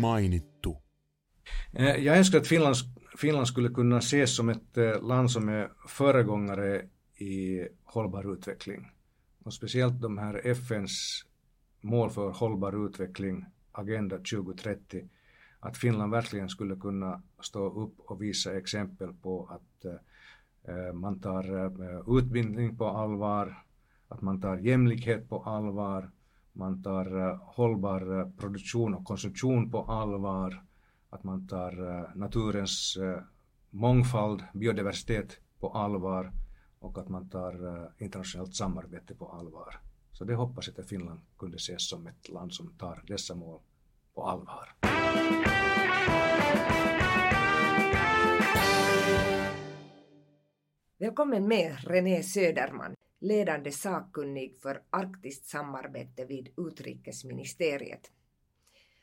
mainittu. Eh, jag önskar att Finland, Finland skulle kunna ses som ett eh, land som är föregångare i hållbar utveckling. Och speciellt de här FNs mål för hållbar utveckling, Agenda 2030, att Finland verkligen skulle kunna stå upp och visa exempel på att eh, man tar utbildning på allvar, att man tar jämlikhet på allvar, man tar eh, hållbar eh, produktion och konsumtion på allvar, att man tar eh, naturens mångfald, biodiversitet på allvar och att man tar internationellt samarbete på allvar. Så det hoppas jag att Finland kunde ses som ett land som tar dessa mål på allvar. Välkommen med René Söderman, ledande sakkunnig för arktiskt samarbete vid utrikesministeriet.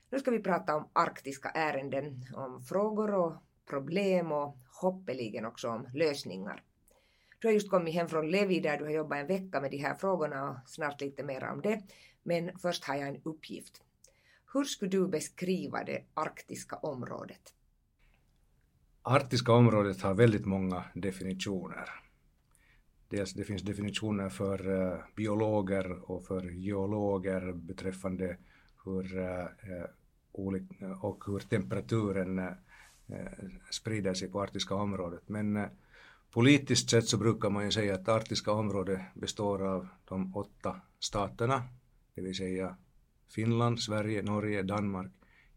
Nu ska vi prata om arktiska ärenden, om frågor och problem och hoppeligen också om lösningar. Du har just kommit hem från Levi där du har jobbat en vecka med de här frågorna och snart lite mer om det. Men först har jag en uppgift. Hur skulle du beskriva det arktiska området? Arktiska området har väldigt många definitioner. Dels det finns definitioner för uh, biologer och för geologer beträffande hur, uh, och hur temperaturen uh, sprider sig på arktiska området. Men politiskt sett så brukar man ju säga att arktiska området består av de åtta staterna, det vill säga Finland, Sverige, Norge, Danmark,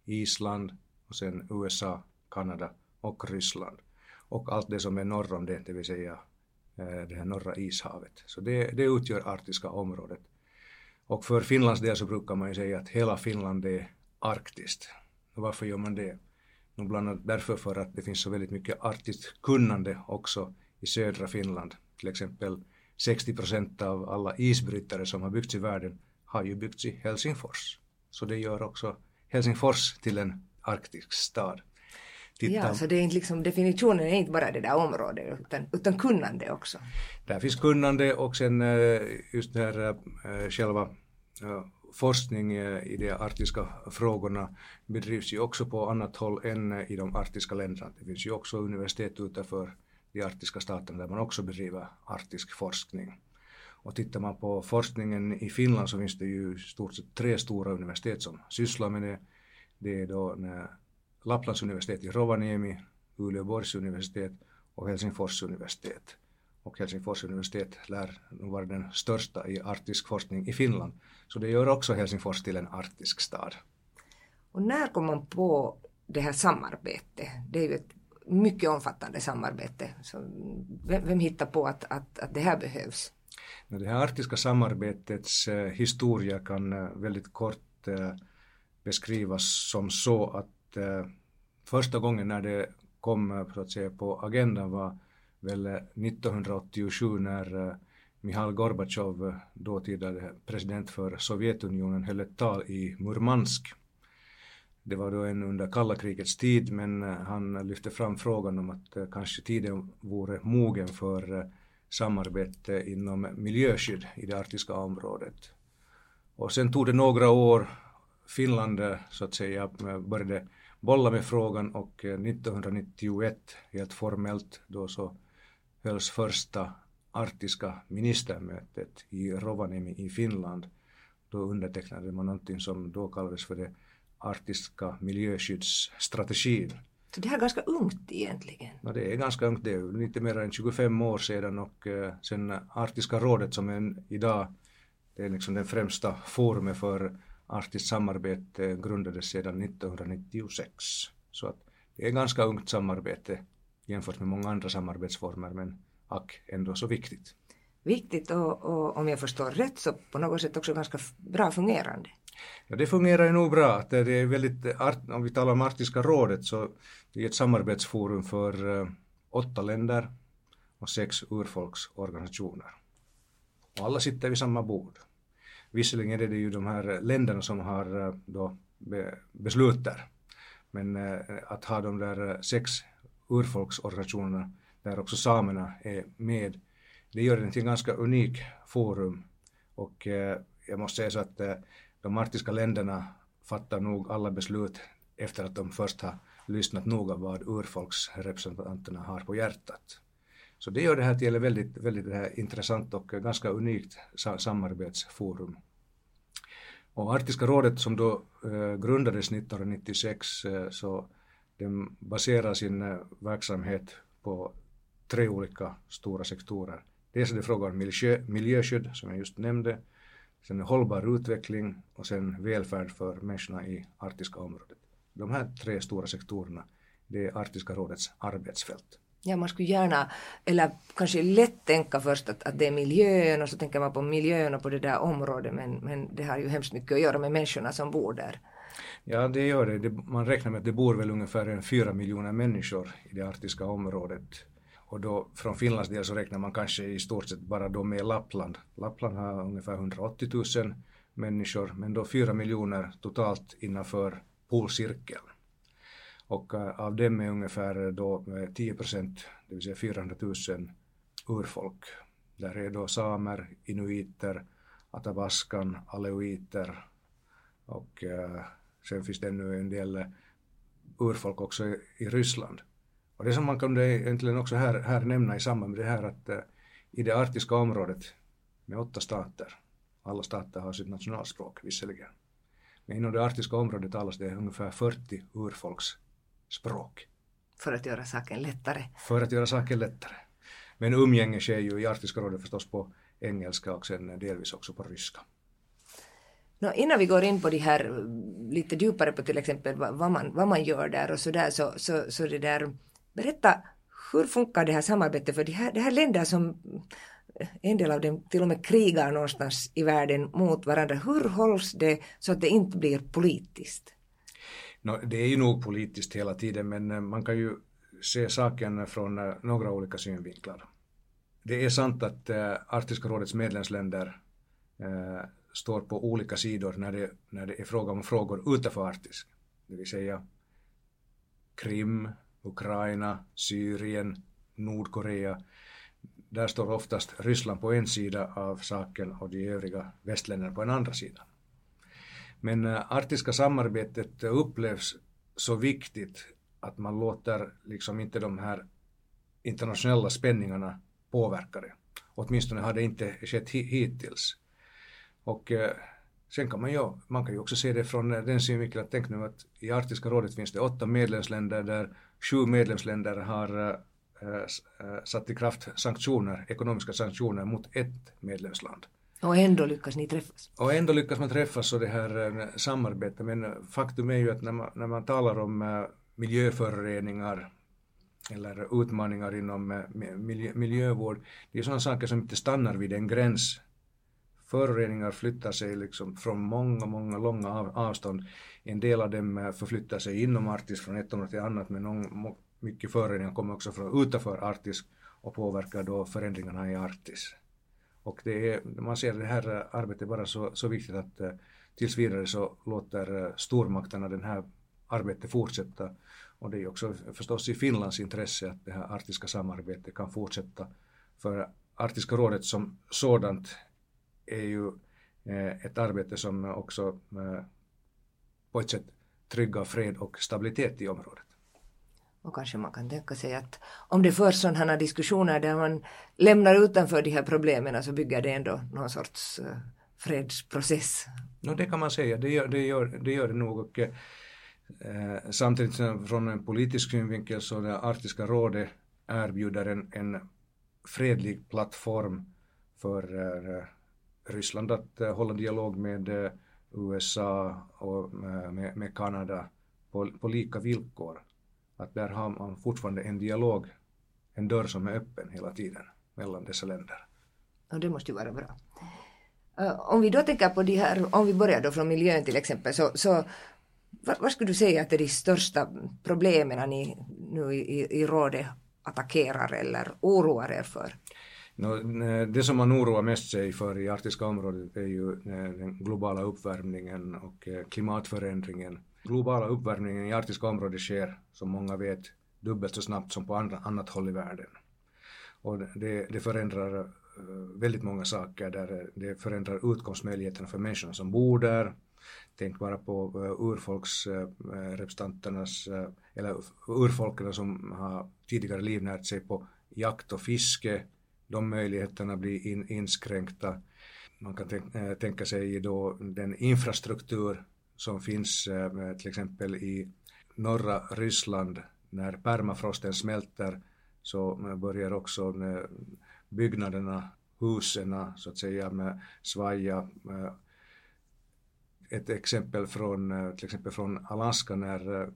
Island och sen USA, Kanada och Ryssland. Och allt det som är norr om det, det vill säga Eh, det här norra ishavet. Så det, det utgör arktiska området. Och för Finlands del så brukar man ju säga att hela Finland är arktiskt. Och varför gör man det? Nu bland annat därför för att det finns så väldigt mycket arktiskt kunnande också i södra Finland. Till exempel 60 procent av alla isbrytare som har byggts i världen har ju byggts i Helsingfors. Så det gör också Helsingfors till en arktisk stad. Titta. Ja, så det är inte liksom, definitionen är inte bara det där området utan, utan kunnande också. Där finns kunnande och sen eh, just det här eh, själva eh, forskning i de arktiska frågorna bedrivs ju också på annat håll än i de arktiska länderna. Det finns ju också universitet utanför de arktiska staterna där man också bedriver arktisk forskning. Och tittar man på forskningen i Finland så finns det ju stort sett tre stora universitet som sysslar med det. Det är då Lapplands universitet i Rovaniemi, Uleåborgs universitet och Helsingfors universitet. Och Helsingfors universitet lär nog vara den största i arktisk forskning i Finland. Så det gör också Helsingfors till en arktisk stad. Och när kom man på det här samarbetet? Det är ju ett mycket omfattande samarbete. Så vem, vem hittar på att, att, att det här behövs? Det här arktiska samarbetets eh, historia kan eh, väldigt kort eh, beskrivas som så att eh, första gången när det kom eh, så att säga, på agendan var väl eh, 1987 när eh, Mihail Gorbatjov, eh, dåtida president för Sovjetunionen, höll ett tal i Murmansk. Det var då en under kalla krigets tid men han lyfte fram frågan om att kanske tiden vore mogen för samarbete inom miljöskydd i det arktiska området. Och sen tog det några år, Finland så att säga började bolla med frågan och 1991 helt formellt då så hölls första arktiska ministermötet i Rovaniemi i Finland. Då undertecknade man någonting som då kallades för det arktiska miljöskyddsstrategin så det här är ganska ungt egentligen. Ja, det är ganska ungt, det är lite mer än 25 år sedan och eh, sen Arktiska rådet som är idag det är liksom den främsta forumet för arktiskt samarbete grundades sedan 1996. Så att det är ganska ungt samarbete jämfört med många andra samarbetsformer men ack, ändå så viktigt. Viktigt och, och om jag förstår rätt så på något sätt också ganska bra fungerande. Ja, det fungerar ju nog bra. Det är väldigt, om vi talar om Arktiska rådet så det är ett samarbetsforum för eh, åtta länder och sex urfolksorganisationer. Och alla sitter vid samma bord. Visserligen är det ju de här länderna som har eh, då beslut där. Men eh, att ha de där eh, sex urfolksorganisationerna där också samerna är med, det gör det till en ganska unik forum. Och jag måste säga så att de arktiska länderna fattar nog alla beslut efter att de först har lyssnat noga vad urfolksrepresentanterna har på hjärtat. Så det gör det här till ett väldigt, väldigt det här intressant och ganska unikt samarbetsforum. Och Arktiska rådet som då eh, grundades 1996 eh, så den baserar sin verksamhet på tre olika stora sektorer. Dels är det fråga om miljö, miljöskydd som jag just nämnde, sen hållbar utveckling och sen välfärd för människorna i arktiska området. De här tre stora sektorerna, det är Arktiska rådets arbetsfält. Ja, man skulle gärna, eller kanske lätt tänka först att, att det är miljön och så tänker man på miljön och på det där området men, men det har ju hemskt mycket att göra med människorna som bor där. Ja, det gör det. det man räknar med att det bor väl ungefär en fyra miljoner människor i det arktiska området. Och då från Finlands del så räknar man kanske i stort sett bara då med Lappland. Lappland har ungefär 180 000 människor men då fyra miljoner totalt innanför polcirkeln. Och eh, av dem är ungefär eh, då eh, 10 procent, det vill säga 400 000 urfolk. Där är då samer, inuiter, atabaskan, aleuiter och sen finns det ännu en del urfolk också i, i Ryssland. Och det som man kunde egentligen också här, här nämna i samband med det här att i det arktiska området med åtta stater, alla stater har sitt nationalspråk visserligen, men inom det arktiska området talas det ungefär 40 urfolks urfolksspråk. För att göra saken lättare. För att göra saken lättare. Men umgänge sker ju i Arktiska rådet förstås på engelska och sen delvis också på ryska. No, innan vi går in på det här lite djupare på till exempel vad man, vad man gör där och så där så, så, så det där berätta hur funkar det här samarbetet för det här, det här länder som en del av dem till och med krigar någonstans i världen mot varandra. Hur hålls det så att det inte blir politiskt? No, det är ju nog politiskt hela tiden men eh, man kan ju se saken från eh, några olika synvinklar. Det är sant att eh, Arktiska rådets medlemsländer äh, står på olika sidor när det, när det är fråga om frågor utanför Arktis. Det vill säga Krim, Ukraina, Syrien, Nordkorea där står oftast Ryssland på en sida av saken och de övriga västländerna på en andra sida. Men eh, arktiska samarbetet eh, upplevs så viktigt att man låter liksom inte de här internationella spänningarna påverka det. Åtminstone har det inte skett hittills. Och eh, sen kan man ju, man kan ju också se det från den synvinkeln att tänk nu att i Arktiska rådet finns det åtta medlemsländer där sju medlemsländer har satt i kraft sanktioner, ekonomiska sanktioner mot ett medlemsland. Och ändå lyckas ni träffas? Och ändå lyckas man träffas och det här eh, samarbetet. Men faktum är ju att när man, när man talar om eh, miljöföroreningar eller utmaningar inom eh, miljö, miljövård, det är sådana saker som inte stannar vid en gräns. Föroreningar flyttar sig liksom från många, många långa avstånd. En del av dem förflyttar sig inom Arktis från ett område till annat, men mycket föroreningar kommer också från utanför Arktis och påverkar då förändringarna i Arktis. Och det är, man ser det här eh, arbetet bara så, så viktigt att eh, tills vidare så låter eh, stormakterna det här arbetet fortsätta. Och det är också förstås i Finlands intresse att det här arktiska samarbetet kan fortsätta. För Arktiska rådet som sådant är ju ett arbete som också på ett sätt tryggar fred och stabilitet i området. Och kanske man kan tänka sig att om det förs sådana diskussioner där man lämnar utanför de här problemen så bygger det ändå någon sorts uh, fredsprocess. No, det kan man säga, det gör det, gör, det, gör det nog. Och, eh, samtidigt från en politisk synvinkel så det Arktiska rådet erbjuder en, en fredlig plattform för eh, Ryssland att eh, hålla dialog med eh, USA och eh, med, med Kanada på, på lika villkor att där har man fortfarande en dialog, en dörr som är öppen hela tiden mellan dessa länder. Och det måste ju vara bra. Uh, om vi då tänker på de här, om vi börjar då från miljön till exempel, så, så vad, skulle du säga att är de största problemen ni nu i, i, rådet attackerar eller oroar er för? No, det som man oroar mest sig för i arktiska området är ju eh, den globala uppvärmningen och eh, klimatförändringen globala uppvärmningen i arktiska området sker, som många vet, dubbelt så snabbt som på andra, annat håll i världen. Och det, det förändrar eh, väldigt många saker. Där eh, det förändrar utkomstmöjligheterna för människorna som bor där. Tänk bara på eh, urfolksrepresentanternas, eller urfolken som har tidigare livnärt sig på jakt och fiske, de möjligheterna blir in, inskränkta. Man kan tänka sig då den infrastruktur som finns eh, till exempel i norra Ryssland när permafrosten smälter så eh, börjar också byggnaderna, husen så att säga med svaja. Eh, ett exempel från till exempel från Alaska när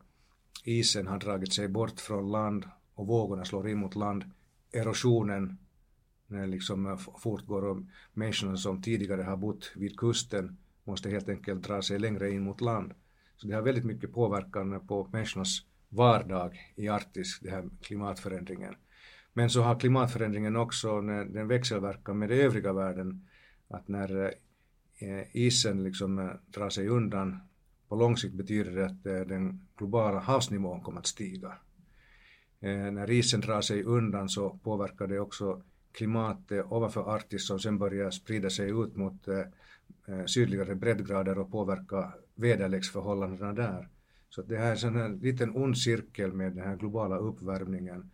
isen har dragit sig bort från land och vågorna slår in mot land. Erosionen när liksom fortgår och människorna som tidigare har bott vid kusten måste helt enkelt dra sig längre in mot land. Så det har väldigt mycket påverkan på människornas vardag i Arktis, den här klimatförändringen. Men så har klimatförändringen också den växelverkan med den övriga världen, att när eh, isen liksom eh, drar sig undan, på lång sikt betyder det att eh, den globala havsnivån kommer att stiga. När isen drar sig undan så påverkar det också klimatet ovanför Arktis som sen börjar sprida sig ut mot Eh, sydligare breddgrader och påverka väderleksförhållandena där. Så det här är en liten ond cirkel med den här globala uppvärmningen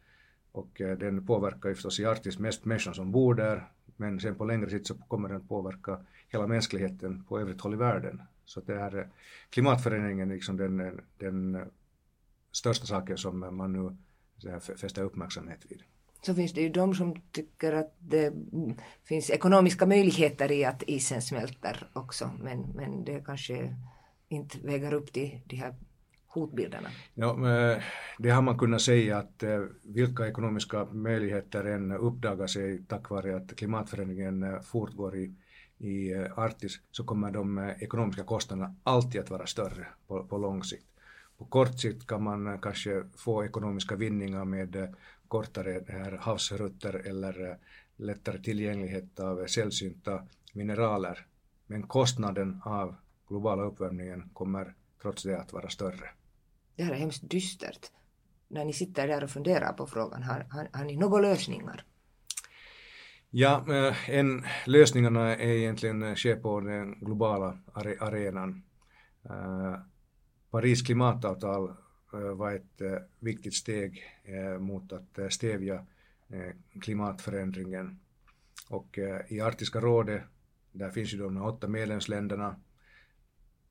och eh, den påverkar ju förstås i Arktis mest människan som bor där men sen på längre sikt så kommer den påverka hela mänskligheten på övrigt håll i världen. Så det här eh, klimatförändringen är liksom den, den största saken som man nu fäster uppmärksamhet vid. Så finns det ju de som tycker att det finns ekonomiska möjligheter i att isen smälter också men, men det kanske inte väger upp till de här hotbilderna? Ja, eh, det har man kunnat säga att eh, vilka ekonomiska möjligheter än uppdagar sig tack vare att klimatförändringen eh, fortgår i, i Arktis så kommer de ekonomiska kostnaderna alltid att vara större på, på lång sikt. På kort sikt kan man kanske få ekonomiska vinningar med kortare här havsrutter eller lättare tillgänglighet av sällsynta mineraler. Men kostnaden av globala uppvärmningen kommer trots det att vara större. Det här är hemskt dystert. När ni sitter där och funderar på frågan, har, har, har ni några lösningar? Ja, eh, en, lösningarna är egentligen eh, sker på den globala arenan. Paris klimatavtal Eh, var ett eh, viktigt steg eh, mot att stävja klimatförändringen. Och i Arktiska rådet, där finns ju de åtta medlemsländerna,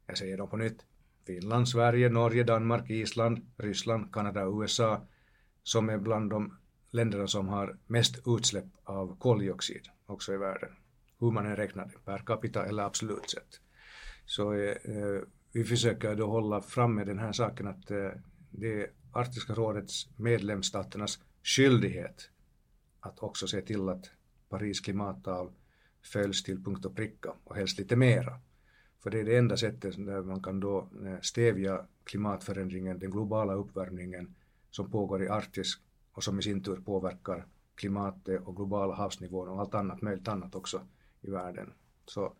jag säger dem på nytt, Finland, Sverige, Norge, Danmark, Island, Ryssland, Kanada och USA som är bland de länderna som har mest utsläpp av koldioxid också i världen. Hur man än räknar det, per capita eller absolut sett. Så eh, vi försöker då hålla framme den här saken att eh, det är Arktiska rådets medlemsstaternas skyldighet att också se till att Paris klimattal följs till punkt och pricka och helst lite mera. För det är det enda sättet där man kan då eh, stävja klimatförändringen, den globala uppvärmningen som pågår i Arktis och som i sin tur påverkar klimatet och globala havsnivån och allt annat möjligt annat också i världen. Så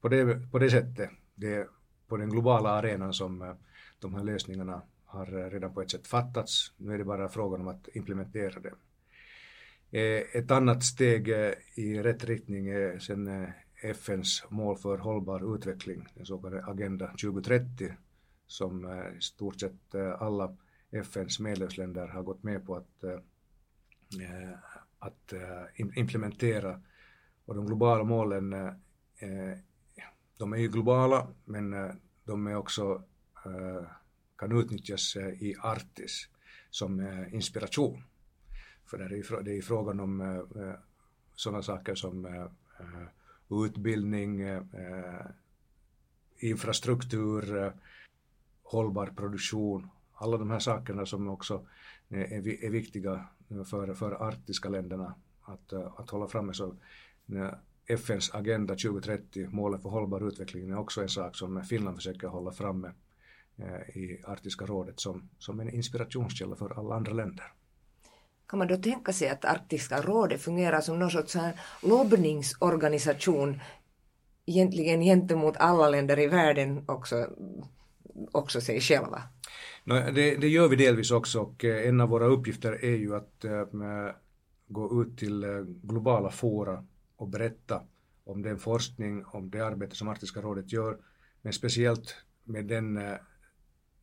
på det, på det sättet, det är på den globala arenan som eh, de här lösningarna har eh, redan på ett sätt fattats. Nu är det bara frågan om att implementera det. Eh, ett annat steg i rätt riktning är sen FNs mål för hållbar utveckling, den så kallade Agenda 2030, som i stort sett alla FNs medlemsländer har gått med på att, att implementera. Och de globala målen, de är ju globala, men eh, de är också, eh, kan utnyttjas eh, i Arktis som inspiration. För det är ju frågan om sådana saker som utbildning, infrastruktur, hållbar produktion, alla de här sakerna som också är, är viktiga för, för arktiska länderna att, att hålla framme. Så FNs agenda 2030, målen för hållbar utveckling, är också en sak som Finland försöker hålla framme eh, i Arktiska rådet som, som en inspirationskälla för alla andra länder. Kan man då tänka sig att Arktiska rådet fungerar som någon sorts här lobbningsorganisation egentligen gentemot alla länder i världen också, också sig själva? No, det, det, gör vi delvis också och eh, en av våra uppgifter är ju att äh, gå ut till globala fora och berätta om den forskning, om det arbete som Arktiska rådet gör men speciellt med den eh,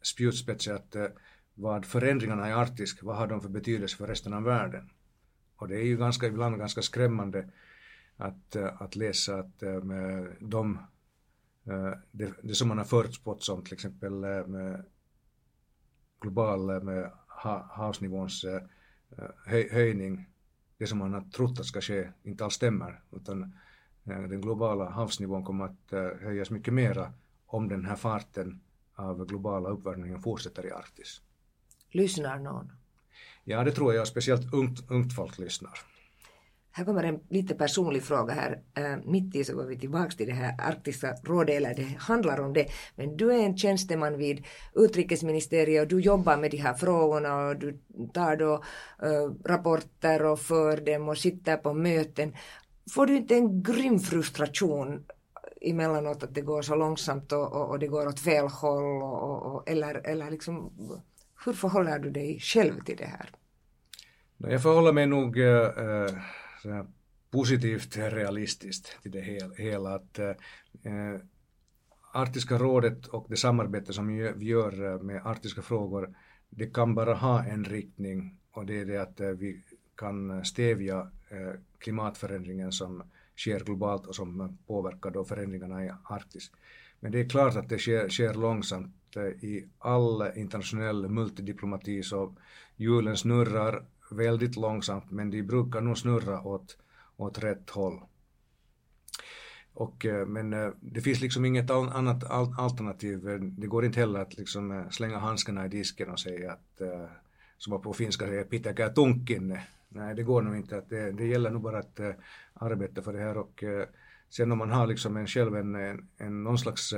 spjutspetsen att eh, vad förändringarna i Arktis, vad har de för betydelse för resten av världen? Och det är ju ganska, ibland ganska skrämmande att, eh, att läsa att de, det, det som man har förutspått som till exempel med global med havsnivåns höjning, det som man har trott att ska ske, inte alls stämmer, utan den globala havsnivån kommer att höjas mycket mera om den här farten av globala uppvärmningen fortsätter i Arktis. Lyssnar någon? Ja, det tror jag, speciellt ungt, ungt folk lyssnar. Här kommer en lite personlig fråga här. Äh, mitt i så går vi tillbaka till det här Arktiska rådet, eller det handlar om det. Men du är en tjänsteman vid utrikesministeriet och du jobbar med de här frågorna och du tar då äh, rapporter och för dem och sitter på möten. Får du inte en grym frustration emellanåt att det går så långsamt och, och, och det går åt fel håll och, och, eller, eller liksom hur förhåller du dig själv till det här? Jag förhåller mig nog äh, positivt realistiskt till det hela. Att, äh, Arktiska rådet och det samarbete som vi gör eh, med arktiska frågor, det kan bara ha en riktning och det är det att eh, vi kan stävja klimatförändringen som sker globalt och som påverkar då förändringarna i Arktis. Men det är klart att det sker, sker långsamt. I all internationell multidiplomati så hjulen snurrar väldigt långsamt men de brukar nog snurra åt, åt rätt håll. Och, eh, men eh, det finns liksom inget annat alternativ. Det går inte heller att liksom eh, slänga handskarna i disken och säga att, som man på finska säger, pitäkää tunkin. Nej, det går nog inte. Att det, det gäller nog bara att arbeta för det här och sen om man har liksom en själv en, en, en någon slags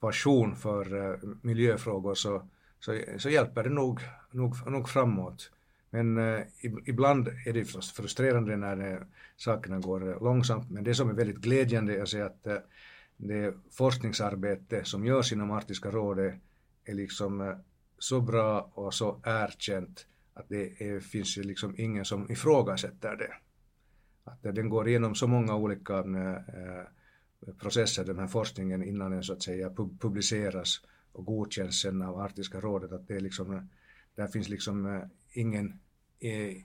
passion för miljöfrågor så, så, så hjälper det nog, nog, nog framåt. Men eh, ibland är det förstås frustrerande när eh, sakerna går eh, långsamt, men det som är väldigt glädjande är att eh, det forskningsarbete som görs inom Arktiska rådet är liksom eh, så bra och så erkänt att det är, finns ju liksom ingen som ifrågasätter det. Att eh, den går igenom så många olika eh, eh, processer, den här forskningen, innan den så att säga publiceras och godkänns sen av Arktiska rådet, att det är liksom, där finns liksom ingen är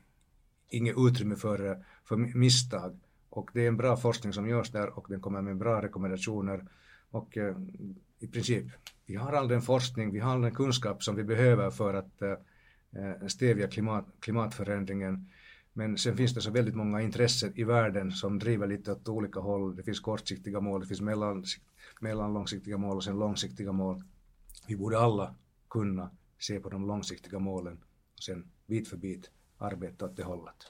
inget utrymme för, för misstag. Och det är en bra forskning som görs där och den kommer med bra rekommendationer. Och eh, i princip, vi har all den forskning, vi har all den kunskap som vi behöver för att eh, eh stävja klimat, klimatförändringen. Men sen finns det så väldigt många intressen i världen som driver lite åt olika håll. Det finns kortsiktiga mål, det finns mellan, mellanlångsiktiga mål och sen långsiktiga mål. Vi borde alla kunna se på de långsiktiga målen och sen bit för bit arbeta åt det hållet.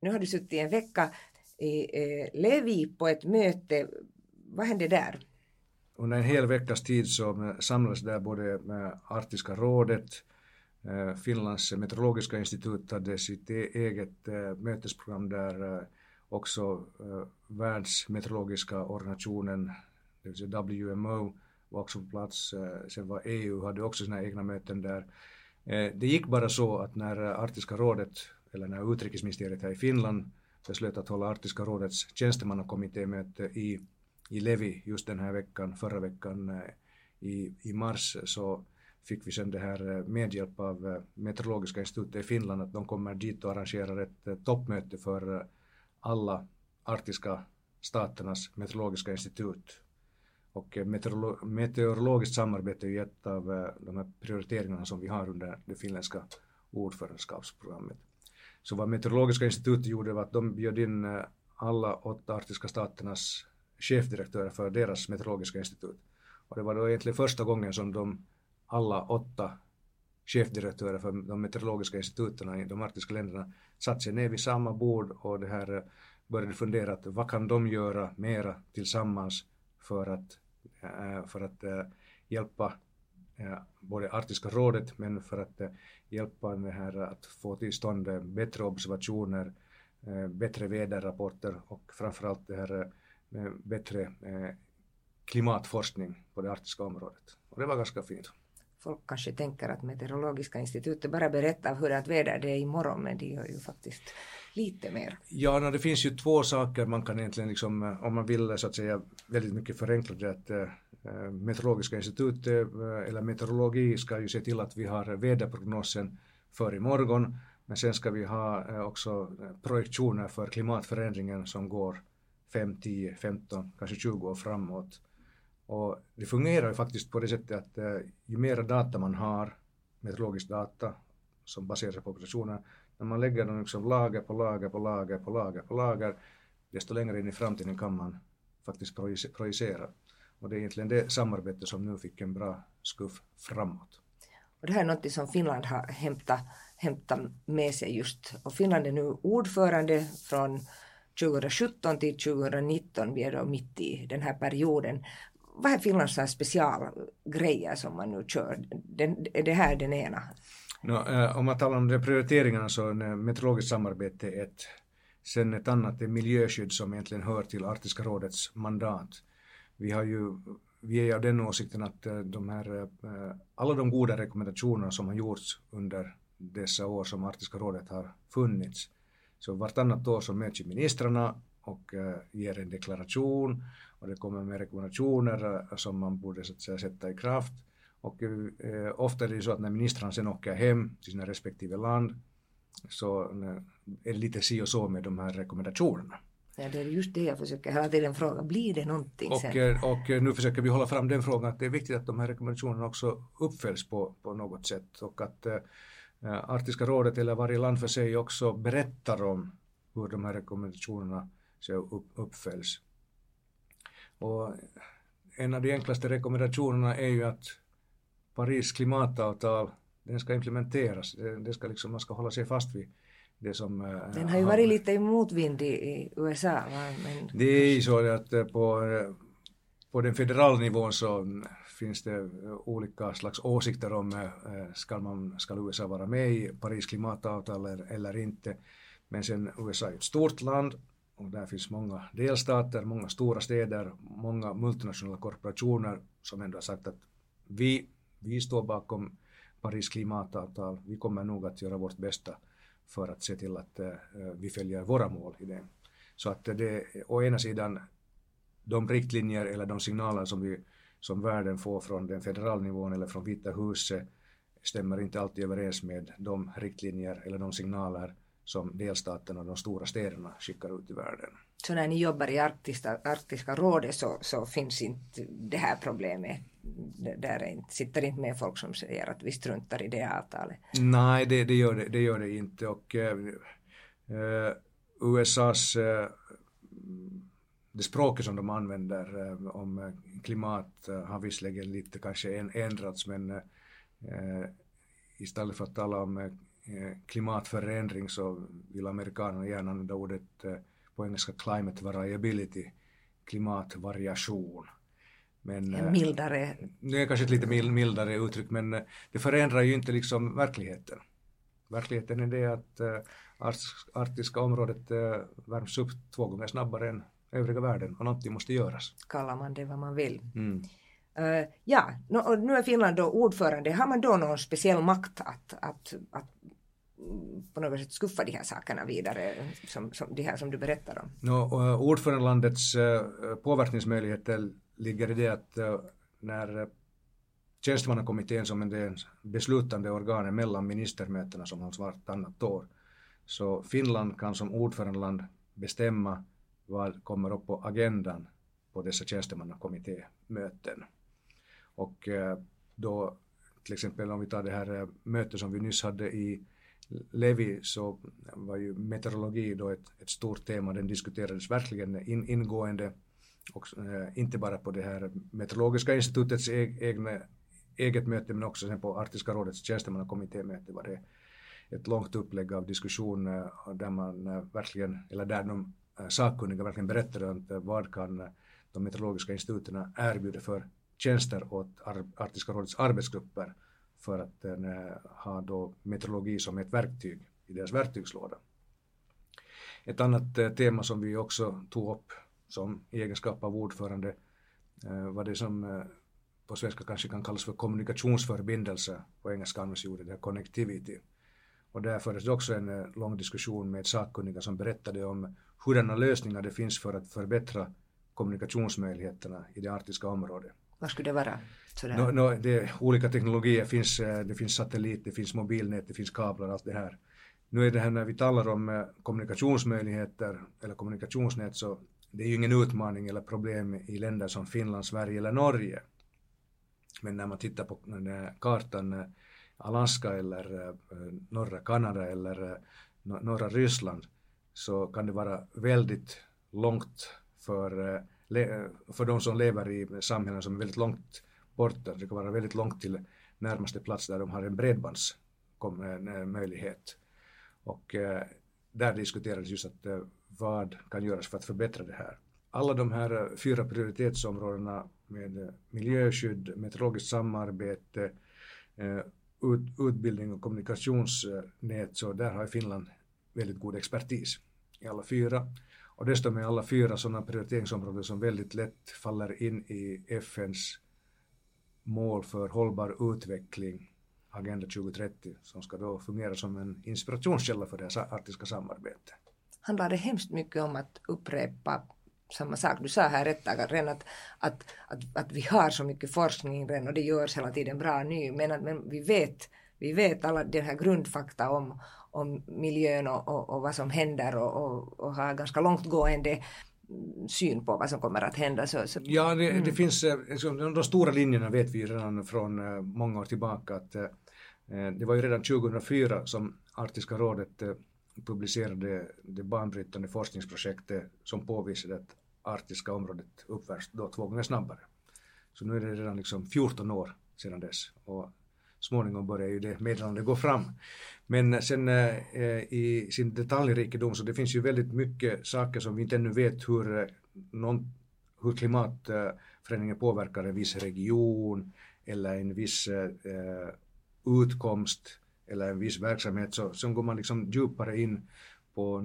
Nu har du suttit en vecka i eh, Levi på ett möte. Vad hände där? Under en hel veckas tid så samlades där både med Arktiska rådet, eh, Finlands meteorologiska institut hade sitt e-, eget eh, mötesprogram där också Världsmeteorologiska organisationen, det vill säga WMO, var också på plats. Eh, sen var EU, hade också sina egna möten där. Eh, det gick bara så att när eh, Arktiska rådet, eller när utrikesministeriet här i Finland beslöt att hålla Arktiska rådets tjänstemannakommittémöte i, i Levi just den här veckan, förra veckan i, i mars, så fick vi sen det här med hjälp av Meteorologiska institutet i Finland att de kommer dit och arrangerar ett toppmöte för alla arktiska staternas meteorologiska institut och eh, meteorolo meteorologiskt samarbete är ju ett av eh, de här prioriteringarna som vi har under det finländska ordförandeskapsprogrammet. Så vad Meteorologiska institutet gjorde var att de bjöd in eh, alla åtta arktiska staternas chefdirektörer för deras meteorologiska institut. Och det var då egentligen första gången som de alla åtta chefdirektörer för de meteorologiska instituten i de arktiska länderna satt sig ner vid samma bord och det här började fundera att vad kan de göra mera tillsammans för att, Eh, för att eh, hjälpa eh, både Arktiska rådet men för att hjälpa med här att få till stånd bättre observationer, bättre väderrapporter och framförallt det här bättre klimatforskning på det arktiska området. Och det var ganska fint folk kanske tänker att Meteorologiska institutet bara berättar hur det väder det är imorgon men de gör ju faktiskt lite mer. Ja, no, det finns ju två saker man kan egentligen, liksom, eh, om man vill eh, så att säga väldigt mycket förenkla det, att äh, Meteorologiska institutet äh, eller meteorologi ska ju se till att vi har väderprognosen för imorgon, men sen ska vi ha äh, också projektioner för klimatförändringen som går 5, 10, 15, kanske 20 år framåt. Och det fungerar ju faktiskt på det sättet att eh, ju mer data man har, meteorologisk data som baserar sig på observationer, när man lägger dem liksom lager på lager på lager på lager på lager, desto längre in i framtiden kan man faktiskt projicera. Och det är egentligen det samarbete som nu fick en bra skuff framåt. Och det här är något som Finland har hämtat, hämtat med sig just. Och Finland är nu ordförande från 2017 till 2019, vi är då mitt i den här perioden vad är Finlands specialgrejer som man nu kör? Den, är det här den ena? No, eh, om man talar om de prioriteringarna så är meteorologiskt samarbete ett. Sen ett annat är miljöskydd som egentligen hör till Arktiska rådets mandat. Vi har ju vi är av den åsikten att eh, de här, eh, alla de goda rekommendationerna som har gjorts under dessa år som Arktiska rådet har funnits, så vartannat år så möts ministrarna och eh, ger en deklaration och det kommer med rekommendationer eh, som man borde så att säga, sätta i kraft. Och eh, ofta är det så att när ministrarna sen åker hem till sina respektive land så eh, är det lite si och så med de här rekommendationerna. Ja, det är just det jag försöker hela tiden fråga, blir det någonting och, sen? Eh, och nu försöker vi hålla fram den frågan att det är viktigt att de här rekommendationerna också uppföljs på, på något sätt och att eh, Arktiska rådet eller varje land för sig också berättar om hur de här rekommendationerna så upp, uppföljs. Och en av de enklaste rekommendationerna är ju att Paris klimatavtal, den ska implementeras. Det ska liksom, man ska hålla sig fast vid det som... Eh, den har ju varit lite i motvind i USA. Va? Men... Det är ju så att eh, på, eh, på den federala nivån så finns det olika slags åsikter om ska, man, ska USA vara med i Paris klimatavtal eller, eller inte. Men sen USA är ett stort land och där finns många delstater, många stora städer, många multinationella korporationer som ändå har sagt att vi, vi står bakom Paris klimatavtal, vi kommer nog att göra vårt bästa för att se till att eh, vi följer våra mål i det. Så att det å ena sidan de riktlinjer eller de signaler som, vi, som världen får från den federala nivån eller från Vita huset stämmer inte alltid överens med de riktlinjer eller de signaler som delstaterna och de stora städerna skickar ut i världen. Så när ni jobbar i Arktiska, Arktiska rådet så, så finns inte det här problemet? Där inte, sitter inte med folk som säger att vi struntar i det avtalet? Nej, det, det, gör, det, det gör det inte och eh, eh USAs eh, det språket som de använder eh, om klimat har visserligen lite kanske ändrats men istället för att tala om klimatförändring så vill amerikanerna gärna använda ordet eh, på engelska climate variability, klimatvariation. Men, en eh, mildare... Det är kanske ett lite mildare uttryck men det förändrar ju inte liksom verkligheten. Verkligheten är det att arktiska området värms upp två gånger snabbare än övriga världen och någonting måste göras. Kallar man det vad man vill. Mm. Uh, ja, nu är Finland då ordförande. Har man då någon speciell makt att, att, att på något sätt skuffa de här sakerna vidare, som, som de här som du berättar om? No, eh, ordförandelandets eh, påverkningsmöjligheter ligger i det att eh, när tjänstemannakommittén som är det beslutande organet mellan ministermötena som hålls vartannat år, så Finland kan som ordförandeland bestämma vad kommer upp på agendan på dessa tjänstemannakommittémöten. Och då till exempel om vi tar det här mötet som vi nyss hade i Levi så var ju meteorologi då ett, ett stort tema, den diskuterades verkligen in, ingående och eh, inte bara på det här meteorologiska institutets e, egna, eget möte men också sen på Arktiska rådets tjänstemannakommittémöte var det ett långt upplägg av diskussion eh, där man eh, verkligen, eller där de eh, sakkunniga verkligen berättade om vad kan de meteorologiska instituten erbjuda för tjänster åt Arktiska rådets arbetsgrupper för att den eh, ha då meteorologi som ett verktyg i deras verktygslåda. Ett annat eh, tema som vi också tog upp som egenskap av ordförande eh, var det som på svenska kanske kan kallas för kommunikationsförbindelse, på engelska används ordet det connectivity. Och där fördes också en lång diskussion med sakkunniga som berättade om hurdana lösningar det finns för att förbättra kommunikationsmöjligheterna i det arktiska området. Vad skulle det vara? No, no, det, olika teknologier finns, eh, det finns satellit, det finns mobilnät, det finns kablar, allt det här. Nu är det här när vi talar om eh, kommunikationsmöjligheter eller kommunikationsnät så det är ju ingen utmaning eller problem i länder som Finland, Sverige eller Norge. Men när man tittar på kartan eh, Alaska eller norra Kanada eller norra Ryssland så kan det vara väldigt långt för, för de som lever i samhällen som är väldigt långt borta. Det kan vara väldigt långt till närmaste plats där de har en bredbandsmöjlighet. Och eh, där diskuterades just att eh, vad kan göras för att förbättra det här. Alla de här eh, fyra prioritetsområdena med miljöskydd, meteorologiskt samarbete, utbildning och kommunikationsnät, så där har Finland väldigt god expertis i alla fyra. Och dessutom är alla fyra sådana prioriteringsområden som väldigt lätt faller in i FNs mål för hållbar utveckling Agenda 2030 som ska då fungera som en inspirationskälla för det här arktiska samarbetet. Handlar det hemskt mycket om att upprepa samma sak. Du sa här ett tag redan att, att, att, att vi har så mycket forskning redan och det görs hela tiden bra ny men, att, men vi vet vi vet alla den här grundfakta om, om miljön och, och, och vad som händer och, och, och har ganska långtgående syn på vad som kommer att hända. Så, så. Ja, det, mm. det finns, eh, liksom, de stora linjerna vet vi redan från eh, många år tillbaka att eh, det var ju redan 2004 som Arktiska rådet publicerade det banbrytande forskningsprojektet som påvisade att arktiska området uppvärms då två gånger snabbare. Så nu är det redan liksom 14 år sedan dess och småningom börjar ju det meddelandet gå fram. Men sen eh, eh, i sin detaljrikedom så det finns ju väldigt mycket saker som vi inte ännu vet hur, eh, någon, hur klimatförändringen påverkar en viss region eller en viss eh, eh, utkomst eller en viss verksamhet så sen går man liksom djupare in på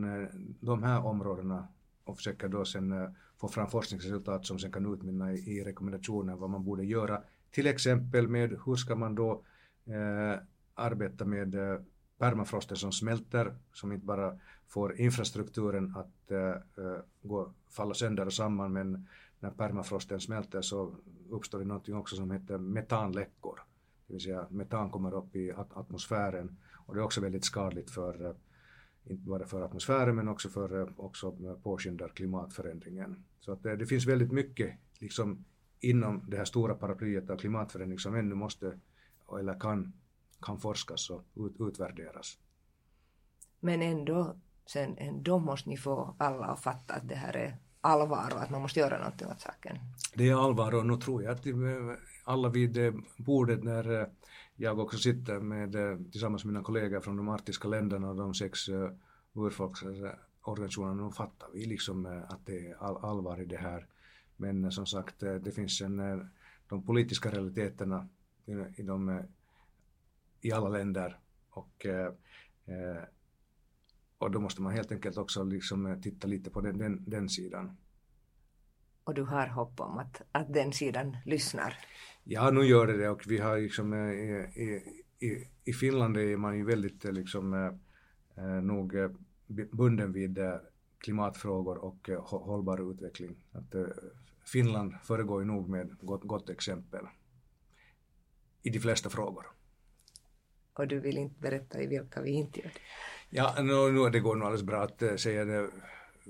de här områdena och försöker då sen eh, få fram forskningsresultat som sen kan utmynna i, i rekommendationer vad man borde göra. Till exempel med hur ska man då eh, arbeta med eh, permafrosten som smälter, som inte bara får infrastrukturen att eh, eh, gå, falla sönder och samman, men när permafrosten smälter så uppstår det någonting också som heter metanläckor. Det vill säga metan kommer upp i atmosfären och det är också väldigt skadligt för eh, inte bara för atmosfären men också för eh, också påskyndar klimatförändringen. Så att det, det finns väldigt mycket liksom inom det här stora paraplyet av klimatförändring som ännu måste eller kan, kan forskas och ut, utvärderas. Men ändå, sen, ändå måste ni få alla att fatta att det här är allvar och att man måste göra någonting åt saken. Det är allvar och nu tror jag att alla vid bordet när eh, jag också sitter med, eh, tillsammans med mina kollegor från de arktiska länderna och de sex eh, urfolksorganisationerna, nu fattar vi liksom att det är allvar i det här. Men som sagt, det finns en, de politiska realiteterna i, de, i alla länder och, eh, och då måste man helt enkelt också liksom titta lite på den, den, den sidan. Och du har hopp om att, att den sidan lyssnar? Ja, nu gör det det och vi har liksom i, i, i Finland är man ju väldigt liksom eh, nog bunden vid klimatfrågor och hållbar utveckling. Att, Finland föregår ju nog med gott, gott exempel i de flesta frågor. Och du vill inte berätta i vilka vi inte gör det? Ja, no, no, det går nog alldeles bra att uh, säga det.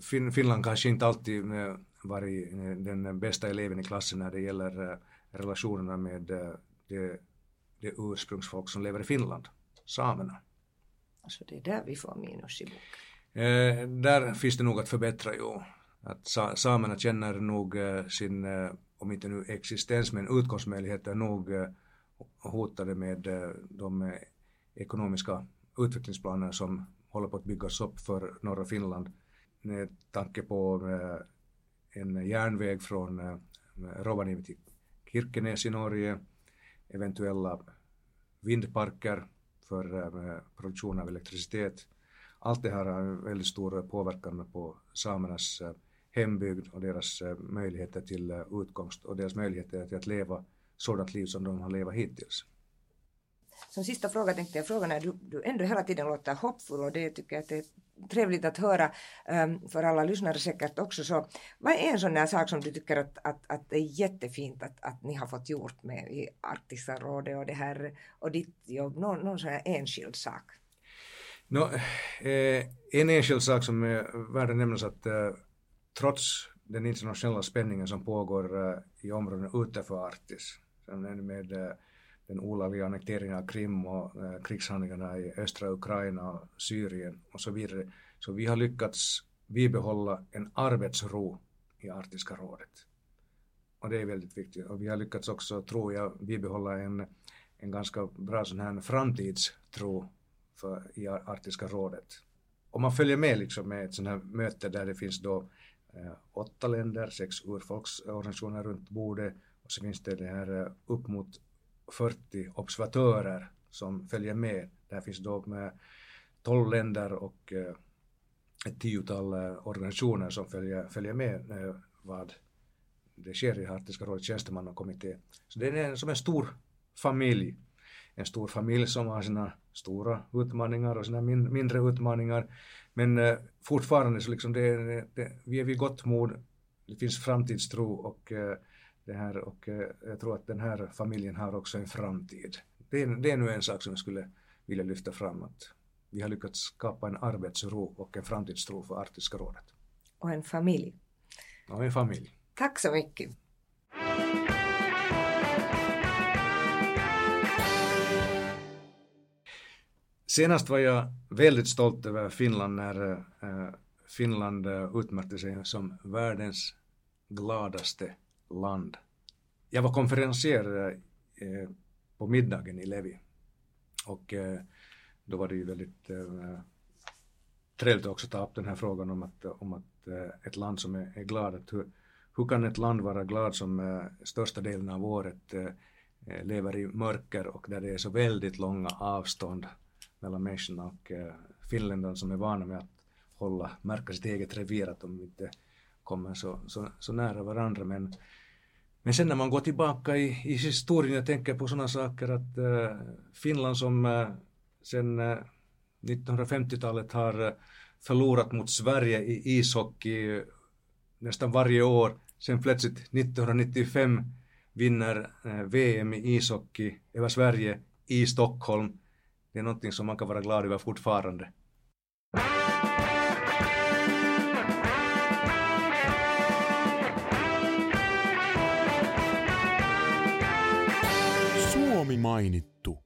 Fin Finland kanske inte alltid uh, varit uh, den bästa eleven i klassen när det gäller relationerna med det, det ursprungsfolk som lever i Finland, samerna. Alltså det är där vi får minus i boken? Eh, där finns det nog att förbättra ju. Att sa samerna känner nog eh, sin, eh, om inte nu existens, men utkomstmöjligheter nog hotade med eh, de eh, ekonomiska utvecklingsplaner som håller på att byggas upp för norra Finland med tanke på eh, en järnväg från Rovaniemi till Kirkenes i Norge, eventuella vindparker för produktion av elektricitet. Allt det här har en väldigt stor påverkan på samernas hembygd och deras möjligheter till utkomst och deras möjligheter till att leva sådant liv som de har levat hittills. Som sista fråga tänkte jag fråga när du, du ändå hela tiden låter hoppfull och det tycker jag att det är trevligt att höra um, för alla lyssnare säkert också. Så vad är en sån där sak som du tycker att, att, att det är jättefint att, att ni har fått gjort med i Arktiska rådet och det här och ditt jobb, någon, någon sån här enskild sak? No, eh, en enskild sak som är värd att nämnas att eh, trots den internationella spänningen som pågår eh, i områden utanför Arktis, med eh, den olagliga annekteringen av Krim och eh, krigshandlingarna i östra Ukraina och Syrien och så vidare. Så vi har lyckats bibehålla en arbetsro i Arktiska rådet. Och det är väldigt viktigt. Och vi har lyckats också, tror jag, bibehålla en, en ganska bra sån här framtidstro för, i Arktiska rådet. Om man följer med liksom med ett sånt här möte där det finns då eh, åtta länder, sex urfolksorganisationer runt bordet och så finns det det här eh, upp mot 40 observatörer som följer med. Där finns då med 12 länder och eh, ett tiotal eh, organisationer som följer, följer med vad det sker i Arktiska rådets tjänstemannakommitté. Så det är som en stor familj. En stor familj som har sina stora utmaningar och sina min, mindre utmaningar. Men eh, fortfarande så liksom det, det, vi är vid gott mod. Det finns framtidstro och eh, det här och eh, jag tror att den här familjen har också en framtid. Det är, det är nu en sak som jag skulle vilja lyfta fram att vi har lyckats skapa en arbetsro och en framtidstro för Arktiska rådet. Och en familj. Och en familj. Tack så mycket. Senast var jag väldigt stolt över Finland när äh, Finland utmärkte sig som världens gladaste land. Jag var konferencier eh, på middagen i Levi. Och eh, då var det ju väldigt eh, trevligt också att ta upp den här frågan om att, om att eh, ett land som är, är glad, att hur, hur kan ett land vara glad som eh, största delen av året eh, lever i mörker och där det är så väldigt långa avstånd mellan människorna? Och finländarna som är vana med att hålla, märka sitt eget revir, att de inte kommer så, så, så nära varandra. Men men sen när man går tillbaka i, i historien, jag tänker på sådana saker att äh, Finland som äh, sen eh, äh, 1950-talet har förlorat mot Sverige i ishockey nästan varje år. Sen plötsligt 1995 vinner VM i ishockey över Sverige i Stockholm. Det är någonting som man kan vara glad över fortfarande. Suomi mainittu.